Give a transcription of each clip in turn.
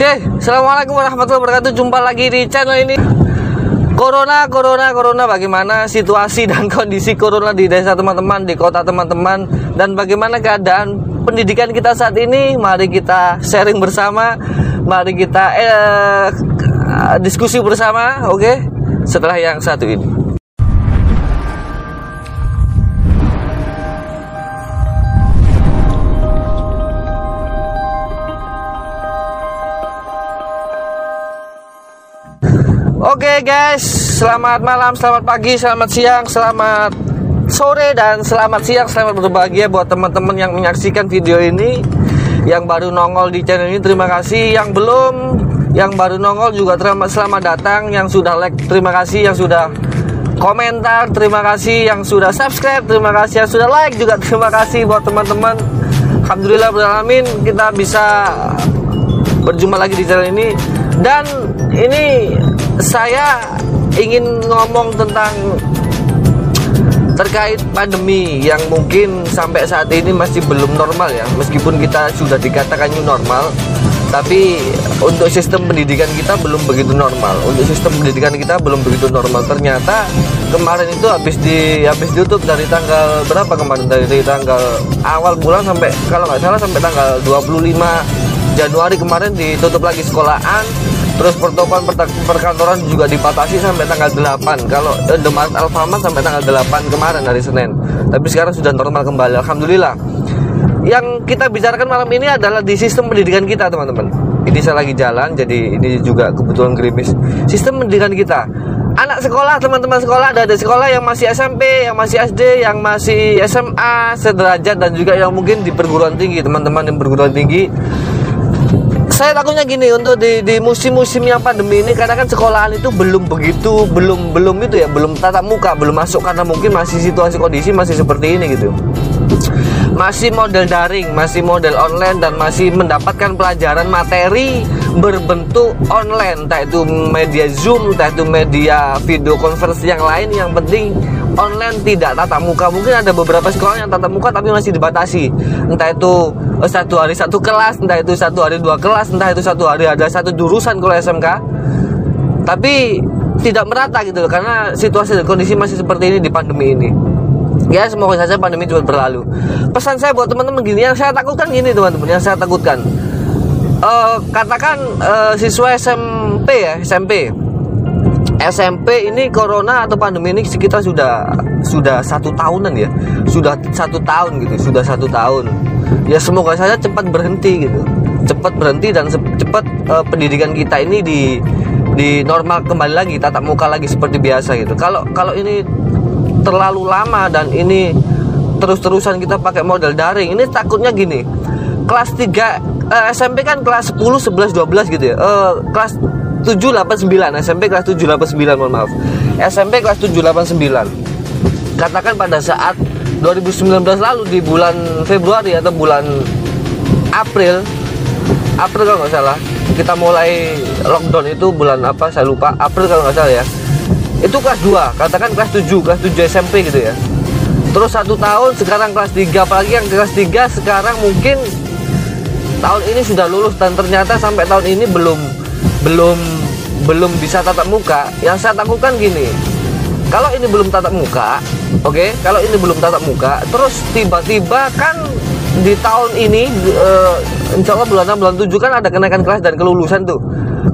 Oke, Assalamualaikum warahmatullahi wabarakatuh. Jumpa lagi di channel ini. Corona, Corona, Corona. Bagaimana situasi dan kondisi Corona di desa teman-teman Di kota teman-teman? Dan bagaimana keadaan pendidikan kita saat ini? Mari kita sharing bersama. Mari kita eh, diskusi bersama Oke, setelah yang satu ini Oke guys, selamat malam, selamat pagi, selamat siang, selamat sore dan selamat siang, selamat berbahagia buat teman-teman yang menyaksikan video ini. Yang baru nongol di channel ini terima kasih, yang belum, yang baru nongol juga terima, selamat datang. Yang sudah like terima kasih, yang sudah komentar terima kasih, yang sudah subscribe terima kasih, yang sudah like juga terima kasih buat teman-teman. Alhamdulillah beralamin kita bisa berjumpa lagi di channel ini. Dan ini saya ingin ngomong tentang terkait pandemi yang mungkin sampai saat ini masih belum normal ya. Meskipun kita sudah dikatakan new normal tapi untuk sistem pendidikan kita belum begitu normal. Untuk sistem pendidikan kita belum begitu normal. Ternyata kemarin itu habis di habis dari tanggal berapa kemarin? Dari tanggal awal bulan sampai kalau nggak salah sampai tanggal 25 Januari kemarin ditutup lagi sekolahan Terus protokol perkantoran juga dibatasi sampai tanggal 8 Kalau eh, Demaret Alfamart sampai tanggal 8 kemarin hari Senin. Tapi sekarang sudah normal kembali Alhamdulillah. Yang kita bicarakan malam ini adalah di sistem pendidikan kita teman-teman. Ini saya lagi jalan jadi ini juga kebetulan gerimis. Sistem pendidikan kita. Anak sekolah, teman-teman sekolah ada di sekolah yang masih SMP, yang masih SD, yang masih SMA, sederajat dan juga yang mungkin di perguruan tinggi Teman-teman yang perguruan tinggi saya takutnya gini untuk di, di musim-musim yang pandemi ini karena kan sekolahan itu belum begitu belum belum itu ya belum tatap muka belum masuk karena mungkin masih situasi kondisi masih seperti ini gitu masih model daring masih model online dan masih mendapatkan pelajaran materi berbentuk online. Entah itu media zoom entah itu media video conference yang lain. Yang penting online tidak tatap muka. Mungkin ada beberapa sekolah yang tatap muka tapi masih dibatasi. Entah itu satu hari satu kelas entah itu satu hari dua kelas entah itu satu hari ada satu jurusan kalau SMK tapi tidak merata gitu karena situasi dan kondisi masih seperti ini di pandemi ini ya semoga saja pandemi cepat berlalu. Pesan saya buat teman-teman gini yang saya takutkan gini teman-teman yang saya takutkan. Uh, katakan uh, siswa SMP ya SMP SMP ini corona atau pandemi ini sekitar sudah sudah satu tahunan ya. Sudah satu tahun gitu sudah satu tahun. Ya semoga saja cepat berhenti gitu. Cepat berhenti dan cepat uh, pendidikan kita ini di di normal kembali lagi tatap muka lagi seperti biasa gitu. Kalau kalau ini terlalu lama dan ini terus-terusan kita pakai model daring. Ini takutnya gini kelas 3 uh, eh, SMP kan kelas 10 11 12 gitu ya? Uh, kelas 7 8 9 SMP kelas 7 8 9 mohon maaf. SMP kelas 7 8 9 katakan pada saat 2019 lalu di bulan Februari atau bulan April April kalau nggak salah kita mulai lockdown itu bulan apa saya lupa. April kalau nggak salah ya itu kelas 2 katakan kelas 7 kelas 7 SMP gitu ya. Terus satu tahun sekarang kelas 3 apalagi yang kelas 3 sekarang mungkin tahun ini sudah lulus dan ternyata sampai tahun ini belum belum belum bisa tatap muka. Yang saya takutkan gini kalau ini belum tatap muka oke? Okay? kalau ini belum tatap muka terus tiba-tiba kan di tahun ini uh, insya Allah bulan 6 bulan 7 kan ada kenaikan kelas dan kelulusan tuh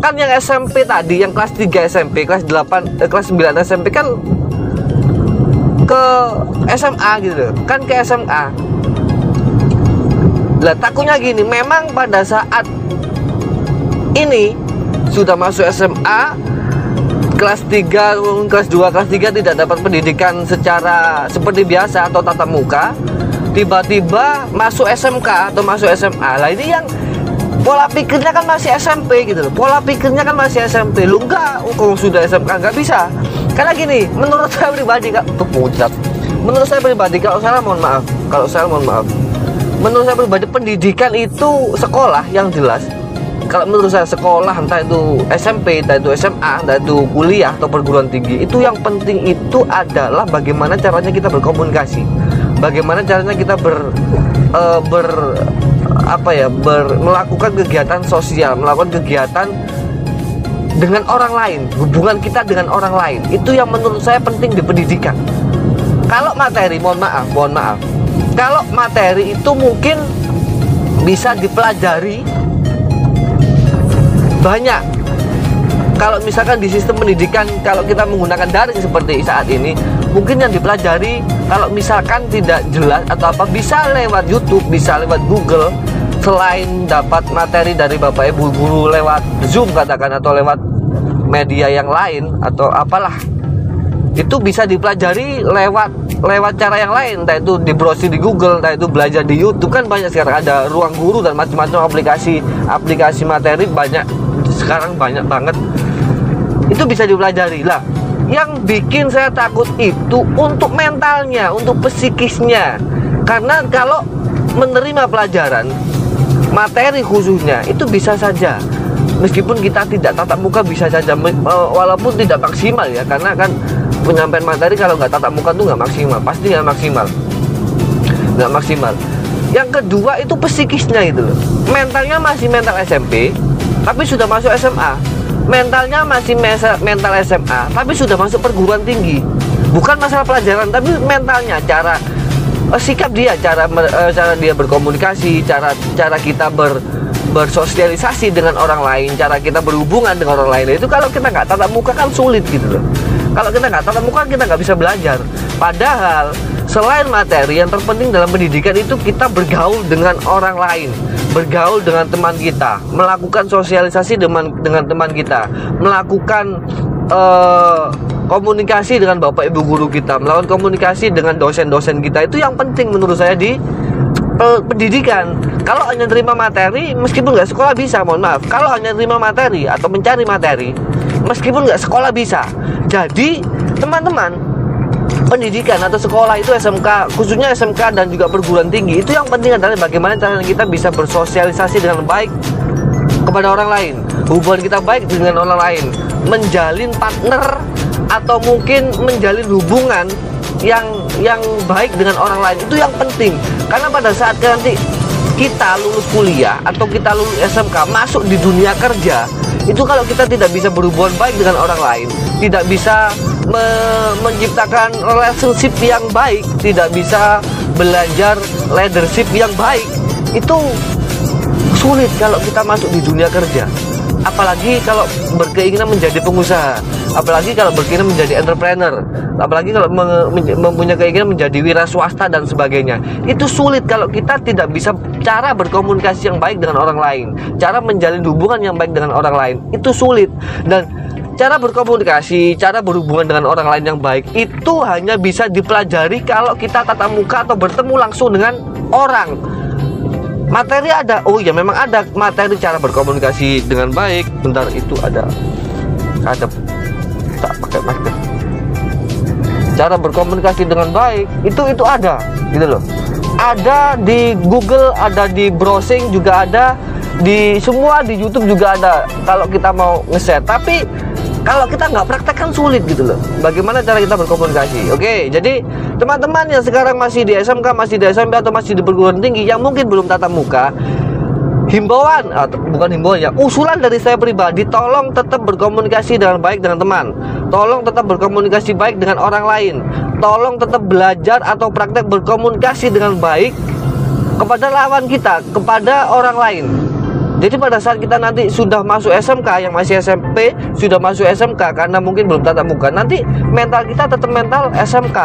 kan yang SMP tadi yang kelas 3 SMP kelas 8 eh, kelas 9 SMP kan ke SMA gitu kan ke SMA lah takutnya gini memang pada saat ini sudah masuk SMA kelas 3 kelas 2 kelas 3 tidak dapat pendidikan secara seperti biasa atau tatap muka tiba-tiba masuk SMK atau masuk SMA lah ini yang pola pikirnya kan masih SMP gitu loh. Pola pikirnya kan masih SMP lu enggak oh, kalau sudah SMK enggak bisa. Karena gini menurut saya pribadi kak tuh pucat menurut saya pribadi kalau salah mohon maaf. Kalau saya mohon maaf. Menurut saya pribadi pendidikan itu sekolah yang jelas. Kalau menurut saya sekolah entah itu SMP, entah itu SMA, entah itu kuliah atau perguruan tinggi itu yang penting itu adalah bagaimana caranya kita berkomunikasi, bagaimana caranya kita ber uh, ber apa ya ber, melakukan kegiatan sosial melakukan kegiatan dengan orang lain hubungan kita dengan orang lain. Itu yang menurut saya penting di pendidikan. Kalau materi mohon maaf mohon maaf. Kalau materi itu mungkin bisa dipelajari banyak. Kalau misalkan di sistem pendidikan kalau kita menggunakan daring seperti saat ini mungkin yang dipelajari kalau misalkan tidak jelas atau apa bisa lewat YouTube bisa lewat Google. Selain dapat materi dari bapak ibu guru lewat Zoom katakan atau lewat media yang lain atau apalah itu bisa dipelajari lewat lewat cara yang lain. Entah itu di browsing di Google entah itu belajar di YouTube. Kan banyak sekarang ada ruang guru dan macam-macam aplikasi aplikasi materi banyak sekarang banyak banget. Itu bisa dipelajari lah yang bikin saya takut itu untuk mentalnya untuk psikisnya. Karena kalau menerima pelajaran materi khususnya itu bisa saja. Meskipun kita tidak tatap muka bisa saja walaupun tidak maksimal ya karena kan penyampaian materi kalau nggak tatap muka tuh nggak maksimal pasti nggak maksimal. Nggak maksimal. Yang kedua itu psikisnya itu mentalnya masih mental SMP tapi sudah masuk SMA mentalnya masih mental SMA tapi sudah masuk perguruan tinggi. Bukan masalah pelajaran tapi mentalnya cara uh, sikap dia cara uh, cara dia berkomunikasi cara cara kita ber bersosialisasi dengan orang lain cara kita berhubungan dengan orang lain. Itu kalau kita nggak tatap muka kan sulit gitu loh. Kalau kita nggak tatap muka kita nggak bisa belajar. Padahal selain materi yang terpenting dalam pendidikan itu kita bergaul dengan orang lain bergaul dengan teman kita, melakukan sosialisasi dengan dengan teman kita, melakukan uh, komunikasi dengan bapak ibu guru kita, melakukan komunikasi dengan dosen-dosen kita itu yang penting menurut saya di uh, pendidikan. Kalau hanya terima materi, meskipun nggak sekolah bisa, mohon maaf. Kalau hanya terima materi atau mencari materi, meskipun nggak sekolah bisa. Jadi teman-teman pendidikan atau sekolah itu SMK khususnya SMK dan juga perguruan tinggi itu yang penting adalah bagaimana cara kita bisa bersosialisasi dengan baik kepada orang lain. Hubungan kita baik dengan orang lain. Menjalin partner atau mungkin menjalin hubungan yang yang baik dengan orang lain itu yang penting. Karena pada saat nanti kita lulus kuliah atau kita lulus SMK masuk di dunia kerja itu kalau kita tidak bisa berhubungan baik dengan orang lain tidak bisa me menciptakan relationship yang baik, tidak bisa belajar leadership yang baik, itu sulit kalau kita masuk di dunia kerja. Apalagi kalau berkeinginan menjadi pengusaha, apalagi kalau berkeinginan menjadi entrepreneur, apalagi kalau mempunyai keinginan menjadi wira swasta dan sebagainya. Itu sulit kalau kita tidak bisa cara berkomunikasi yang baik dengan orang lain, cara menjalin hubungan yang baik dengan orang lain. Itu sulit dan Cara berkomunikasi, cara berhubungan dengan orang lain yang baik itu hanya bisa dipelajari kalau kita tatap muka atau bertemu langsung dengan orang. Materi ada, oh ya memang ada materi cara berkomunikasi dengan baik. Bentar itu ada, ada tak pakai masker. Cara berkomunikasi dengan baik itu itu ada, gitu loh. Ada di Google, ada di browsing juga ada, di semua di YouTube juga ada. Kalau kita mau nge-share, tapi kalau kita nggak praktek kan sulit gitu loh. Bagaimana cara kita berkomunikasi oke? Jadi teman-teman yang sekarang masih di SMK masih di SMP atau masih di perguruan tinggi yang mungkin belum tatap muka himbauan atau bukan himbauan ya usulan dari saya pribadi tolong tetap berkomunikasi dengan baik dengan teman. Tolong tetap berkomunikasi baik dengan orang lain. Tolong tetap belajar atau praktek berkomunikasi dengan baik kepada lawan kita kepada orang lain jadi pada saat kita nanti sudah masuk SMK yang masih SMP sudah masuk SMK karena mungkin belum tatap muka nanti mental kita tetap mental SMK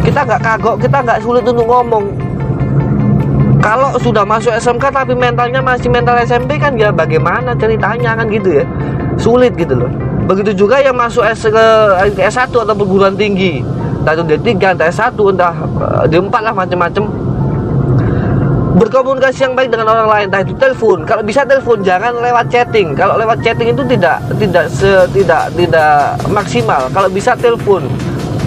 kita nggak kagok kita nggak sulit untuk ngomong. Kalau sudah masuk SMK tapi mentalnya masih mental SMP kan ya bagaimana ceritanya kan gitu ya. Sulit gitu loh. Begitu juga yang masuk S ke, ke S1 atau perguruan tinggi. Entah itu D3 entah S1 entah eh, D4 lah macam-macam berkomunikasi yang baik dengan orang lain entah itu telepon. Kalau bisa telepon jangan lewat chatting. Kalau lewat chatting itu tidak tidak se, tidak tidak maksimal. Kalau bisa telepon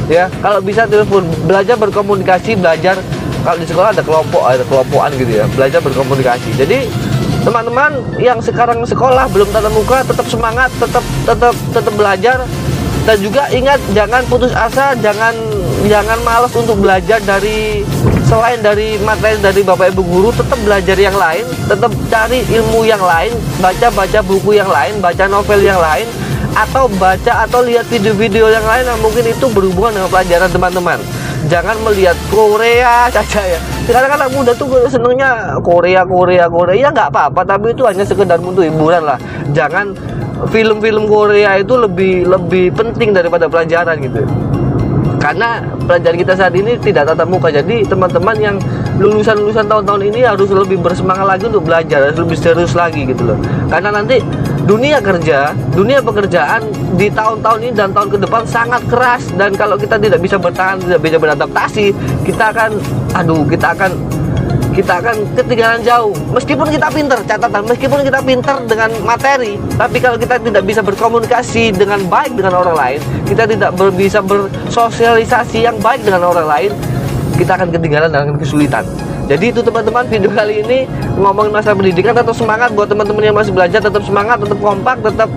ya. Kalau bisa telepon belajar berkomunikasi belajar kalau di sekolah ada kelompok ada kelompokan gitu ya. Belajar berkomunikasi. Jadi teman-teman yang sekarang sekolah belum tatap muka tetap semangat tetap tetap tetap belajar. Dan juga ingat jangan putus asa jangan jangan malas untuk belajar dari selain dari materi dari bapak ibu guru tetap belajar yang lain tetap cari ilmu yang lain baca baca buku yang lain baca novel yang lain atau baca atau lihat video-video yang lain yang mungkin itu berhubungan dengan pelajaran teman-teman. Jangan melihat Korea saja ya. Sekarang anak muda tuh senengnya Korea Korea Korea. Ya nggak apa-apa tapi itu hanya sekedar untuk hiburan lah. Jangan film-film Korea itu lebih lebih penting daripada pelajaran gitu karena pelajaran kita saat ini tidak tatap muka. Jadi teman-teman yang lulusan-lulusan tahun-tahun ini harus lebih bersemangat lagi untuk belajar harus lebih serius lagi gitu loh. Karena nanti dunia kerja dunia pekerjaan di tahun-tahun ini dan tahun ke depan sangat keras. Dan kalau kita tidak bisa bertahan tidak bisa beradaptasi kita akan aduh kita akan kita akan ketinggalan jauh. Meskipun kita pinter catatan meskipun kita pinter dengan materi tapi kalau kita tidak bisa berkomunikasi dengan baik dengan orang lain kita tidak ber, bisa bersosialisasi yang baik dengan orang lain kita akan ketinggalan dan kesulitan. Jadi itu teman-teman video kali ini ngomongin masalah pendidikan. Tetap semangat buat teman-teman yang masih belajar tetap semangat tetap kompak tetap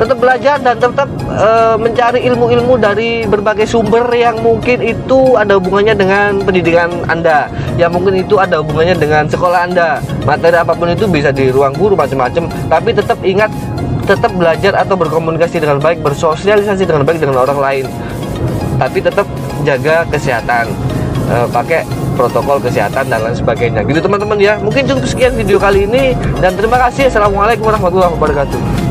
tetap belajar dan tetap e, mencari ilmu-ilmu dari berbagai sumber yang mungkin itu ada hubungannya dengan pendidikan Anda. Yang mungkin itu ada hubungannya dengan sekolah Anda. Materi apa pun itu bisa di ruang guru macam-macam. Tapi tetap ingat tetap belajar atau berkomunikasi dengan baik bersosialisasi dengan baik dengan orang lain. Tapi tetap jaga kesehatan e, pakai protokol kesehatan dan lain sebagainya. Gitu teman-teman ya. Mungkin cukup sekian video kali ini. Dan terima kasih. Assalamualaikum warahmatullahi wabarakatuh